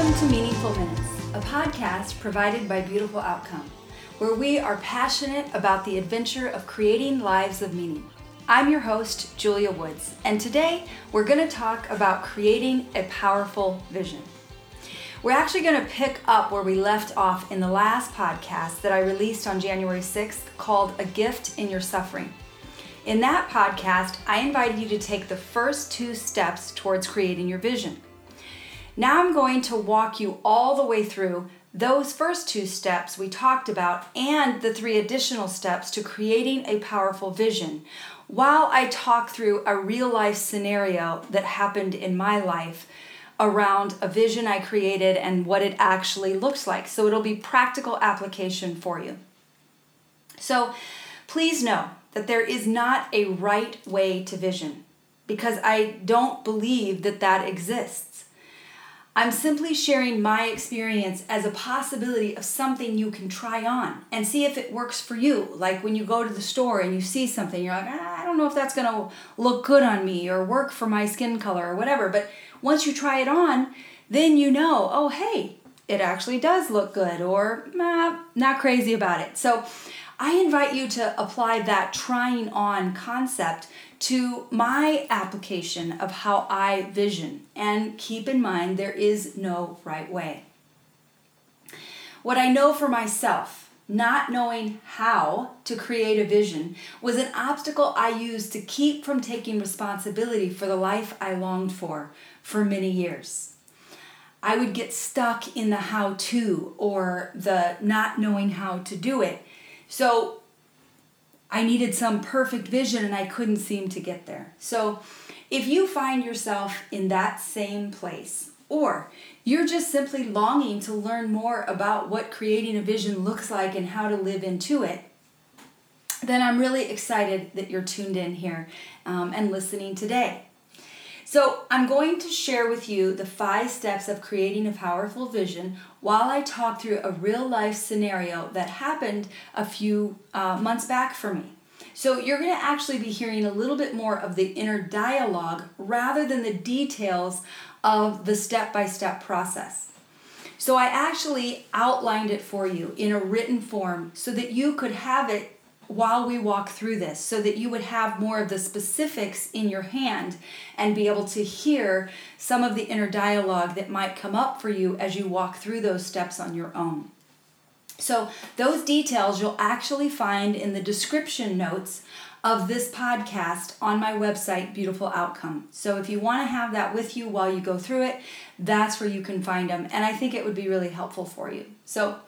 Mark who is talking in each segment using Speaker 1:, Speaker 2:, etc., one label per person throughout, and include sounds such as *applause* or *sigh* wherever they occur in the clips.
Speaker 1: Welcome to Meaningful Minutes, a podcast provided by Beautiful Outcome, where we are passionate about the adventure of creating lives of meaning. I'm your host, Julia Woods, and today we're going to talk about creating a powerful vision. We're actually going to pick up where we left off in the last podcast that I released on January 6th called A Gift in Your Suffering. In that podcast, I invited you to take the first two steps towards creating your vision. Now I'm going to walk you all the way through those first two steps we talked about and the three additional steps to creating a powerful vision while I talk through a real life scenario that happened in my life around a vision I created and what it actually looks like. So it'll be practical application for you. So please know that there is not a right way to vision because I don't believe that that exists. I'm simply sharing my experience as a possibility of something you can try on and see if it works for you. Like when you go to the store and you see something, you're like, ah, I don't know if that's gonna look good on me or work for my skin color or whatever. But once you try it on, then you know, oh, hey, it actually does look good or nah, not crazy about it. So I invite you to apply that trying on concept to my application of how I vision. And keep in mind, there is no right way. What I know for myself, not knowing how to create a vision, was an obstacle I used to keep from taking responsibility for the life I longed for for many years. I would get stuck in the how to or the not knowing how to do it so I needed some perfect vision and I couldn't seem to get there. So if you find yourself in that same place, or you're just simply longing to learn more about what creating a vision looks like and how to live into it, then I'm really excited that you're tuned in here um, and listening today. So, I'm going to share with you the five steps of creating a powerful vision while I talk through a real life scenario that happened a few uh, months back for me. So, you're going to actually be hearing a little bit more of the inner dialogue rather than the details of the step by step process. So, I actually outlined it for you in a written form so that you could have it while we walk through this so that you would have more of the specifics in your hand and be able to hear some of the inner dialogue that might come up for you as you walk through those steps on your own. So, those details you'll actually find in the description notes of this podcast on my website, Beautiful Outcome. So, if you want to have that with you while you go through it, that's where you can find them. And I think it would be really helpful for you. So,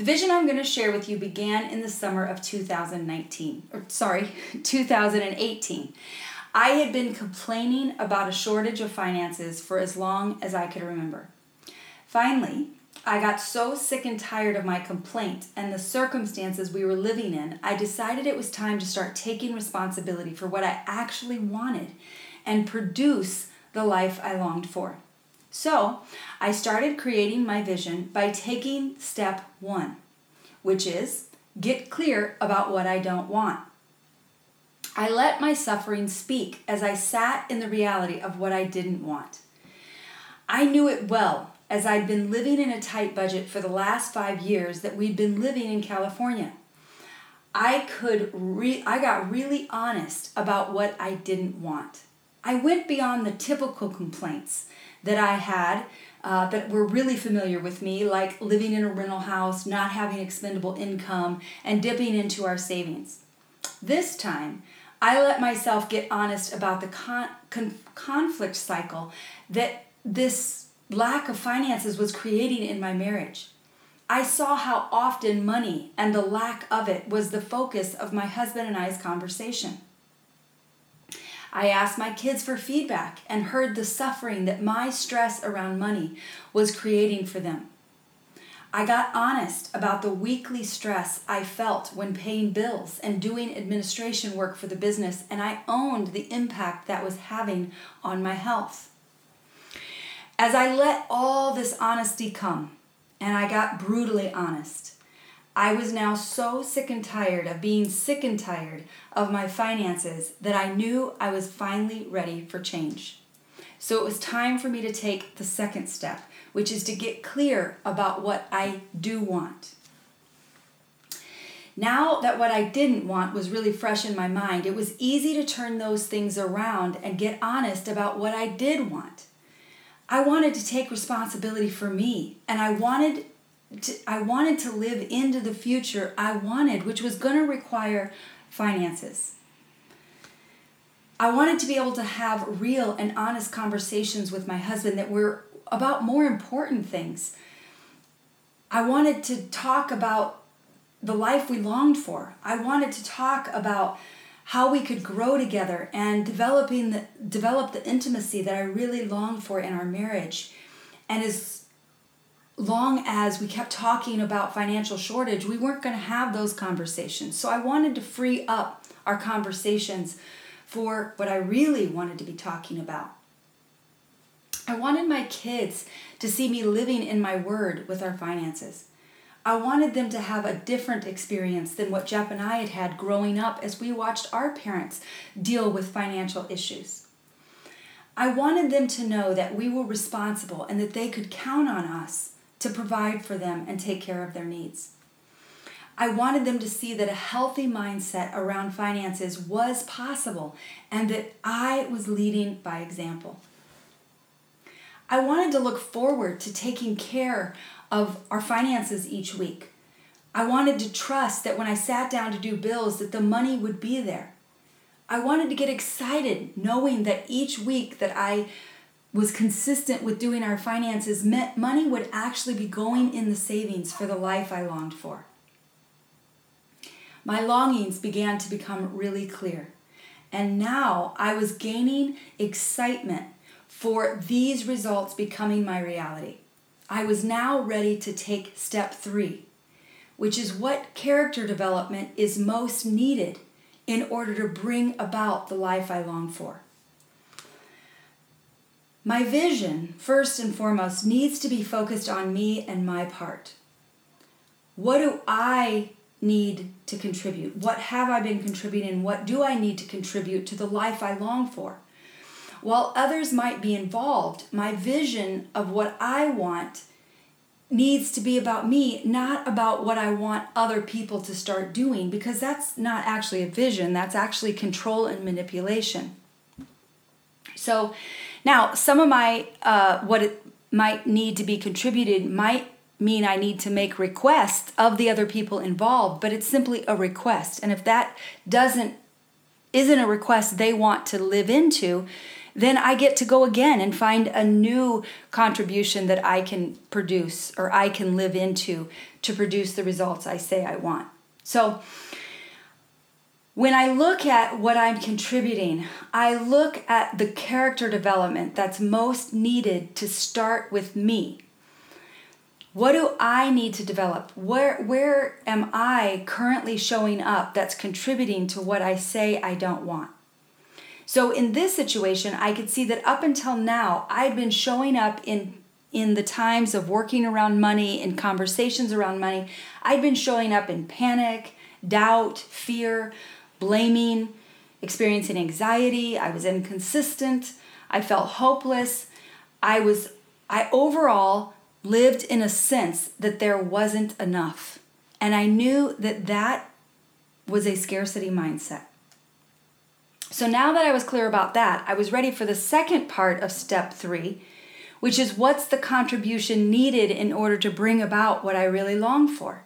Speaker 1: the vision I'm going to share with you began in the summer of 2019, or sorry, *laughs* 2018. I had been complaining about a shortage of finances for as long as I could remember. Finally, I got so sick and tired of my complaint and the circumstances we were living in, I decided it was time to start taking responsibility for what I actually wanted and produce the life I longed for. So I started creating my vision by taking step one, which is get clear about what I don't want. I let my suffering speak as I sat in the reality of what I didn't want. I knew it well as I'd been living in a tight budget for the last five years that we'd been living in California. I could re- I got really honest about what I didn't want. I went beyond the typical complaints that I had uh, that were really familiar with me, like living in a rental house, not having expendable income, and dipping into our savings. This time, I let myself get honest about the con- con- conflict cycle that this lack of finances was creating in my marriage. I saw how often money and the lack of it was the focus of my husband and I's conversation. I asked my kids for feedback and heard the suffering that my stress around money was creating for them. I got honest about the weekly stress I felt when paying bills and doing administration work for the business, and I owned the impact that was having on my health. As I let all this honesty come, and I got brutally honest, I was now so sick and tired of being sick and tired of my finances that I knew I was finally ready for change. So it was time for me to take the second step, which is to get clear about what I do want. Now that what I didn't want was really fresh in my mind, it was easy to turn those things around and get honest about what I did want. I wanted to take responsibility for me, and I wanted to, I wanted to live into the future I wanted, which was going to require finances. I wanted to be able to have real and honest conversations with my husband that were about more important things. I wanted to talk about the life we longed for. I wanted to talk about how we could grow together and developing the develop the intimacy that I really longed for in our marriage. And as long as we kept talking about financial shortage, we weren't going to have those conversations. So I wanted to free up our conversations for what I really wanted to be talking about. I wanted my kids to see me living in my word with our finances. I wanted them to have a different experience than what Jeff and I had had growing up as we watched our parents deal with financial issues. I wanted them to know that we were responsible and that they could count on us to provide for them and take care of their needs. I wanted them to see that a healthy mindset around finances was possible and that I was leading by example. I wanted to look forward to taking care of our finances each week. I wanted to trust that when I sat down to do bills that the money would be there. I wanted to get excited knowing that each week that I was consistent with doing our finances meant money would actually be going in the savings for the life I longed for my longings began to become really clear. And now I was gaining excitement for these results becoming my reality. I was now ready to take step three, which is what character development is most needed in order to bring about the life I long for. My vision, first and foremost, needs to be focused on me and my part. What do I need to contribute? What have I been contributing? What do I need to contribute to the life I long for? While others might be involved, my vision of what I want needs to be about me, not about what I want other people to start doing, because that's not actually a vision, that's actually control and manipulation. So now, some of my, uh, what it might need to be contributed might mean I need to make requests of the other people involved, but it's simply a request. And if that doesn't isn't a request they want to live into, then I get to go again and find a new contribution that I can produce or I can live into to produce the results I say I want. So when I look at what I'm contributing, I look at the character development that's most needed to start with me what do I need to develop? Where where am I currently showing up that's contributing to what I say I don't want? So in this situation, I could see that up until now, I'd been showing up in in the times of working around money in conversations around money, I'd been showing up in panic, doubt, fear, blaming, experiencing anxiety, I was inconsistent, I felt hopeless. I was I overall lived in a sense that there wasn't enough. And I knew that that was a scarcity mindset. So now that I was clear about that, I was ready for the second part of step three, which is what's the contribution needed in order to bring about what I really long for.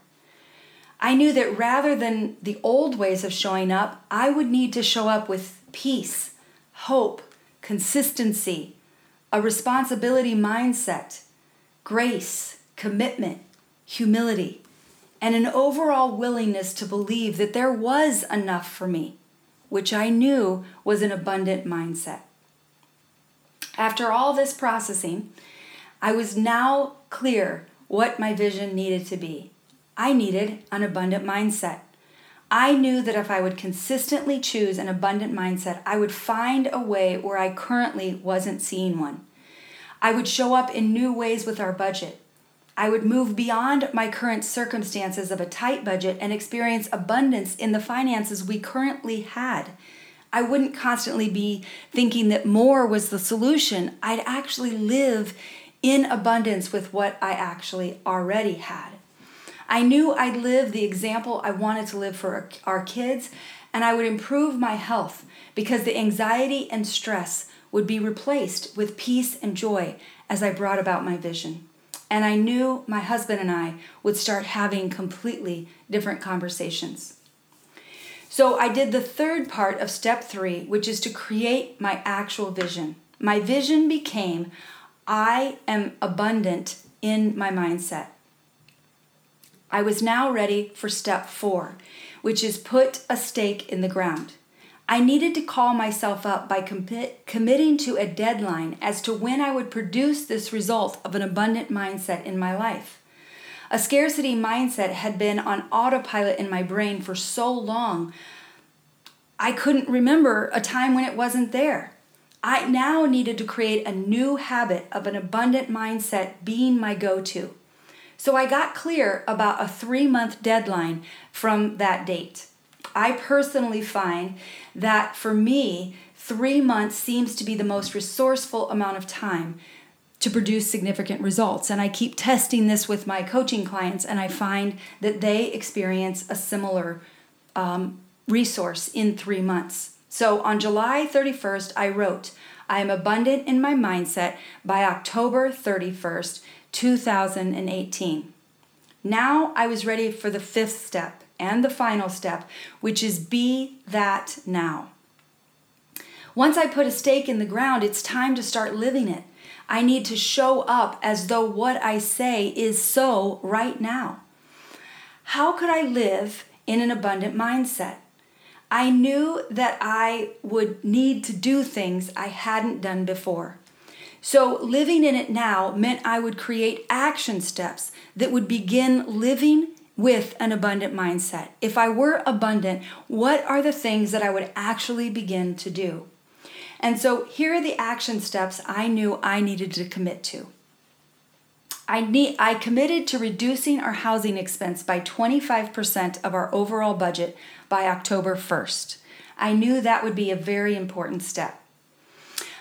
Speaker 1: I knew that rather than the old ways of showing up, I would need to show up with peace, hope, consistency, a responsibility mindset, grace, commitment, humility, and an overall willingness to believe that there was enough for me, which I knew was an abundant mindset. After all this processing, I was now clear what my vision needed to be. I needed an abundant mindset. I knew that if I would consistently choose an abundant mindset, I would find a way where I currently wasn't seeing one. I would show up in new ways with our budget. I would move beyond my current circumstances of a tight budget and experience abundance in the finances we currently had. I wouldn't constantly be thinking that more was the solution. I'd actually live in abundance with what I actually already had. I knew I'd live the example I wanted to live for our kids, and I would improve my health because the anxiety and stress would be replaced with peace and joy as I brought about my vision. And I knew my husband and I would start having completely different conversations. So I did the third part of step three, which is to create my actual vision. My vision became I am abundant in my mindset. I was now ready for step four, which is put a stake in the ground. I needed to call myself up by committing to a deadline as to when I would produce this result of an abundant mindset in my life. A scarcity mindset had been on autopilot in my brain for so long, I couldn't remember a time when it wasn't there. I now needed to create a new habit of an abundant mindset being my go to. So I got clear about a three month deadline from that date. I personally find that for me, three months seems to be the most resourceful amount of time to produce significant results. And I keep testing this with my coaching clients, and I find that they experience a similar um, resource in three months. So on July 31st, I wrote, I am abundant in my mindset by October 31st, 2018. Now I was ready for the fifth step and the final step, which is be that now. Once I put a stake in the ground, it's time to start living it. I need to show up as though what I say is so right now. How could I live in an abundant mindset? I knew that I would need to do things I hadn't done before. So, living in it now meant I would create action steps that would begin living with an abundant mindset. If I were abundant, what are the things that I would actually begin to do? And so here are the action steps I knew I needed to commit to. I need I committed to reducing our housing expense by 25% of our overall budget by October 1st. I knew that would be a very important step.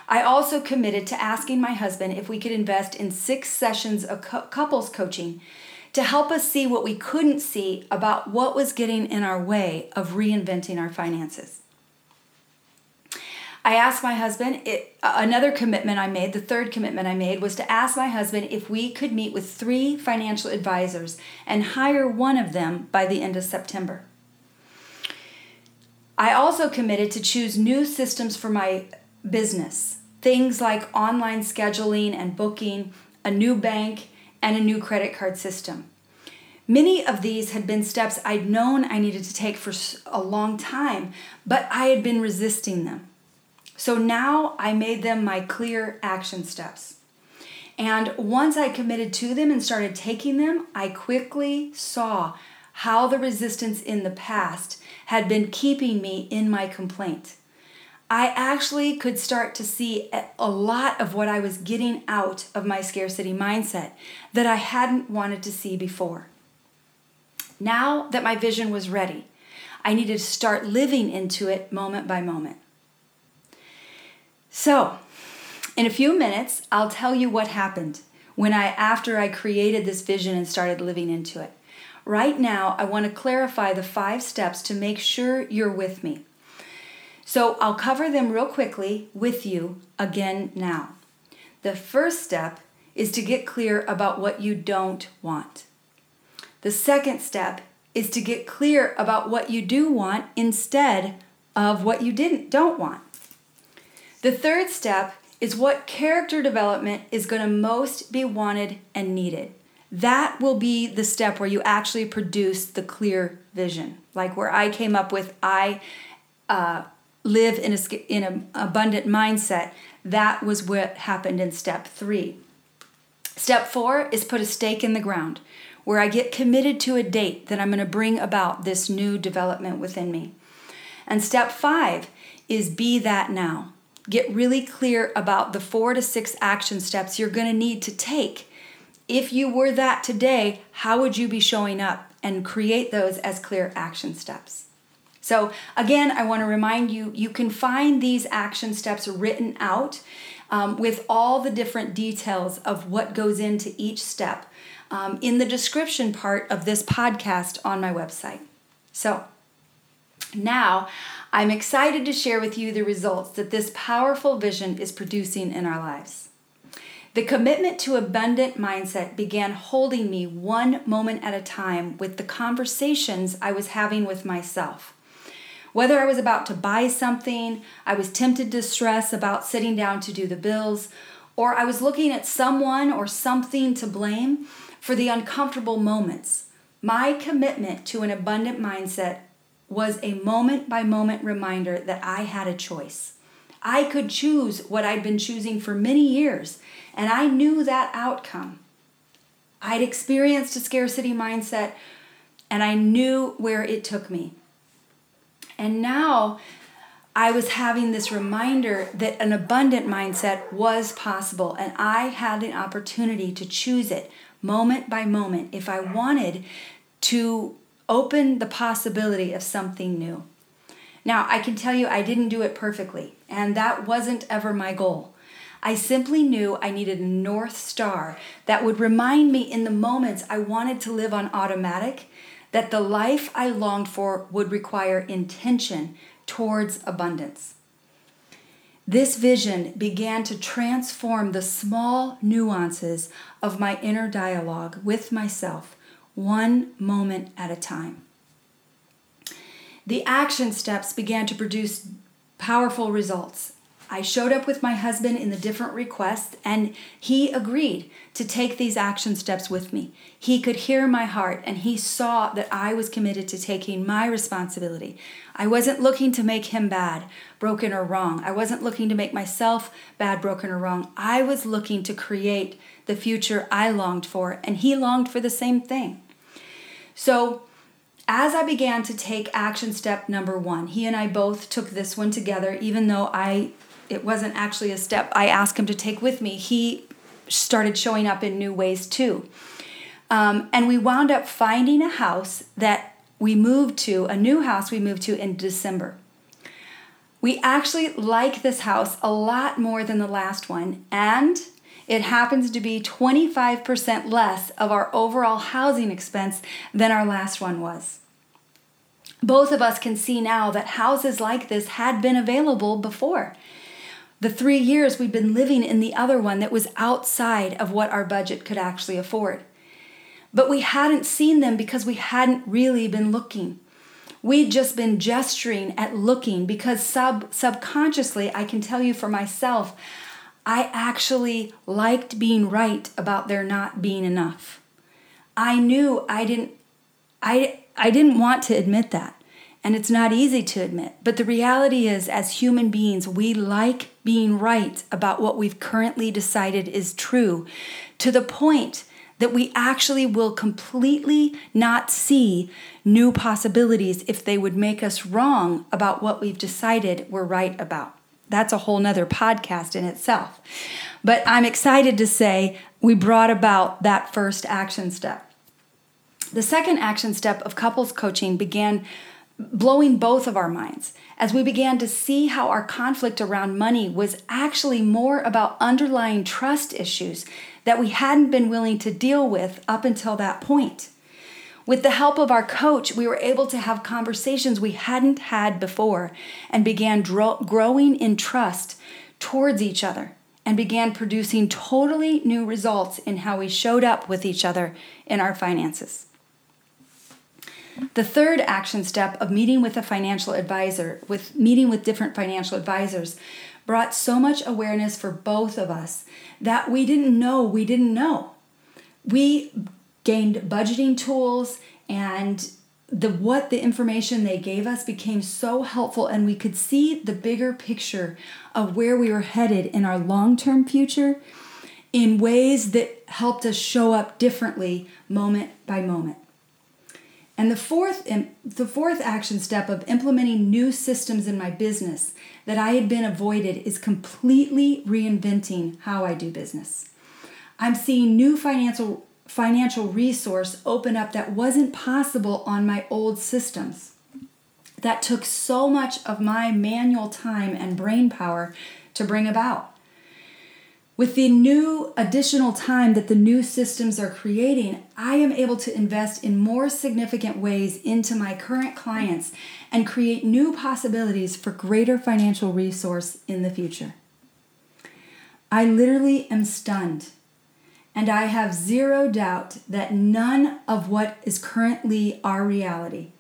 Speaker 1: I also committed to asking my husband if we could invest in 6 sessions of couples coaching to help us see what we couldn't see about what was getting in our way of reinventing our finances. I asked my husband, it, another commitment I made, the third commitment I made was to ask my husband if we could meet with three financial advisors and hire one of them by the end of September. I also committed to choose new systems for my business, things like online scheduling and booking, a new bank, and a new credit card system. Many of these had been steps I'd known I needed to take for a long time, but I had been resisting them. So now I made them my clear action steps. And once I committed to them and started taking them, I quickly saw how the resistance in the past had been keeping me in my complaint. I actually could start to see a lot of what I was getting out of my scarcity mindset that I hadn't wanted to see before. Now that my vision was ready, I needed to start living into it moment by moment. So, in a few minutes, I'll tell you what happened when I after I created this vision and started living into it. Right now, I want to clarify the five steps to make sure you're with me. So I'll cover them real quickly with you again now. The first step is to get clear about what you don't want. The second step is to get clear about what you do want instead of what you didn't don't want. The third step is what character development is going to most be wanted and needed. That will be the step where you actually produce the clear vision, like where I came up with I uh, live in, a, in an abundant mindset, that was what happened in step three. Step four is put a stake in the ground where I get committed to a date that I'm going to bring about this new development within me. And step five is be that now. Get really clear about the four to six action steps you're going to need to take. If you were that today, how would you be showing up? And create those as clear action steps. So, again, I want to remind you you can find these action steps written out um, with all the different details of what goes into each step um, in the description part of this podcast on my website. So, now I'm excited to share with you the results that this powerful vision is producing in our lives. The commitment to abundant mindset began holding me one moment at a time with the conversations I was having with myself. Whether I was about to buy something, I was tempted to stress about sitting down to do the bills, or I was looking at someone or something to blame for the uncomfortable moments. My commitment to an abundant mindset was a moment by moment reminder that I had a choice. I could choose what I'd been choosing for many years, and I knew that outcome. I'd experienced a scarcity mindset, and I knew where it took me. And now I was having this reminder that an abundant mindset was possible, and I had an opportunity to choose it moment by moment if I wanted to open the possibility of something new. Now, I can tell you I didn't do it perfectly, and that wasn't ever my goal. I simply knew I needed a North Star that would remind me in the moments I wanted to live on automatic that the life I longed for would require intention towards abundance. This vision began to transform the small nuances of my inner dialogue with myself one moment at a time. The action steps began to produce powerful results. I showed up with my husband in the different requests, and he agreed to take these action steps with me. He could hear my heart, and he saw that I was committed to taking my responsibility. I wasn't looking to make him bad, broken, or wrong. I wasn't looking to make myself bad, broken, or wrong. I was looking to create the future I longed for, and he longed for the same thing. So, as I began to take action step number one, he and I both took this one together, even though I it wasn't actually a step I asked him to take with me. He started showing up in new ways too. Um, and we wound up finding a house that we moved to, a new house we moved to in December. We actually like this house a lot more than the last one, and it happens to be 25% less of our overall housing expense than our last one was. Both of us can see now that houses like this had been available before. The three years we'd been living in the other one that was outside of what our budget could actually afford. But we hadn't seen them because we hadn't really been looking. We'd just been gesturing at looking because sub subconsciously, I can tell you for myself, I actually liked being right about there not being enough. I knew I didn't I I didn't want to admit that. And it's not easy to admit. But the reality is as human beings, we like being right about what we've currently decided is true to the point that we actually will completely not see new possibilities if they would make us wrong about what we've decided we're right about. That's a whole nother podcast in itself. But I'm excited to say we brought about that first action step. The second action step of couples coaching began blowing both of our minds as we began to see how our conflict around money was actually more about underlying trust issues that we hadn't been willing to deal with up until that point. With the help of our coach, we were able to have conversations we hadn't had before and began dro- growing in trust towards each other and began producing totally new results in how we showed up with each other in our finances. The third action step of meeting with a financial advisor, with meeting with different financial advisors, brought so much awareness for both of us that we didn't know we didn't know. We gained budgeting tools and the what the information they gave us became so helpful and we could see the bigger picture of where we were headed in our long-term future in ways that helped us show up differently moment by moment. And the fourth um, the fourth action step of implementing new systems in my business that I had been avoided is completely reinventing how I do business. I'm seeing new financial financial resource open up that wasn't possible on my old systems. that took so much of my manual time and brain power to bring about. With the new additional time that the new systems are creating, I am able to invest in more significant ways into my current clients and create new possibilities for greater financial resource in the future. I literally am stunned, and I have zero doubt that none of what is currently our reality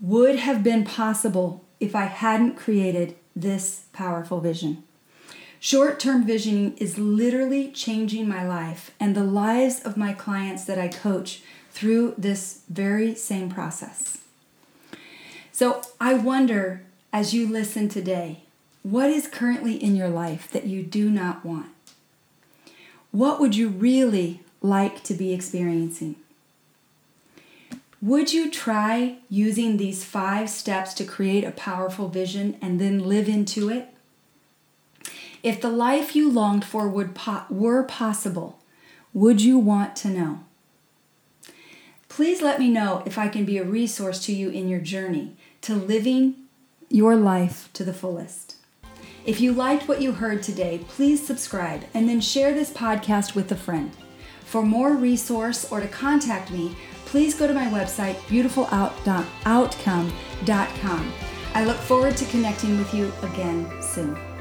Speaker 1: would have been possible if I hadn't created this powerful vision. Short term visioning is literally changing my life and the lives of my clients that I coach through this very same process. So I wonder as you listen today, what is currently in your life that you do not want? What would you really like to be experiencing? Would you try using these five steps to create a powerful vision and then live into it? If the life you longed for would po- were possible, would you want to know? Please let me know if I can be a resource to you in your journey to living your life to the fullest. If you liked what you heard today, please subscribe and then share this podcast with a friend. For more resource or to contact me, please go to my website, beautifuloutcome.com. I look forward to connecting with you again soon.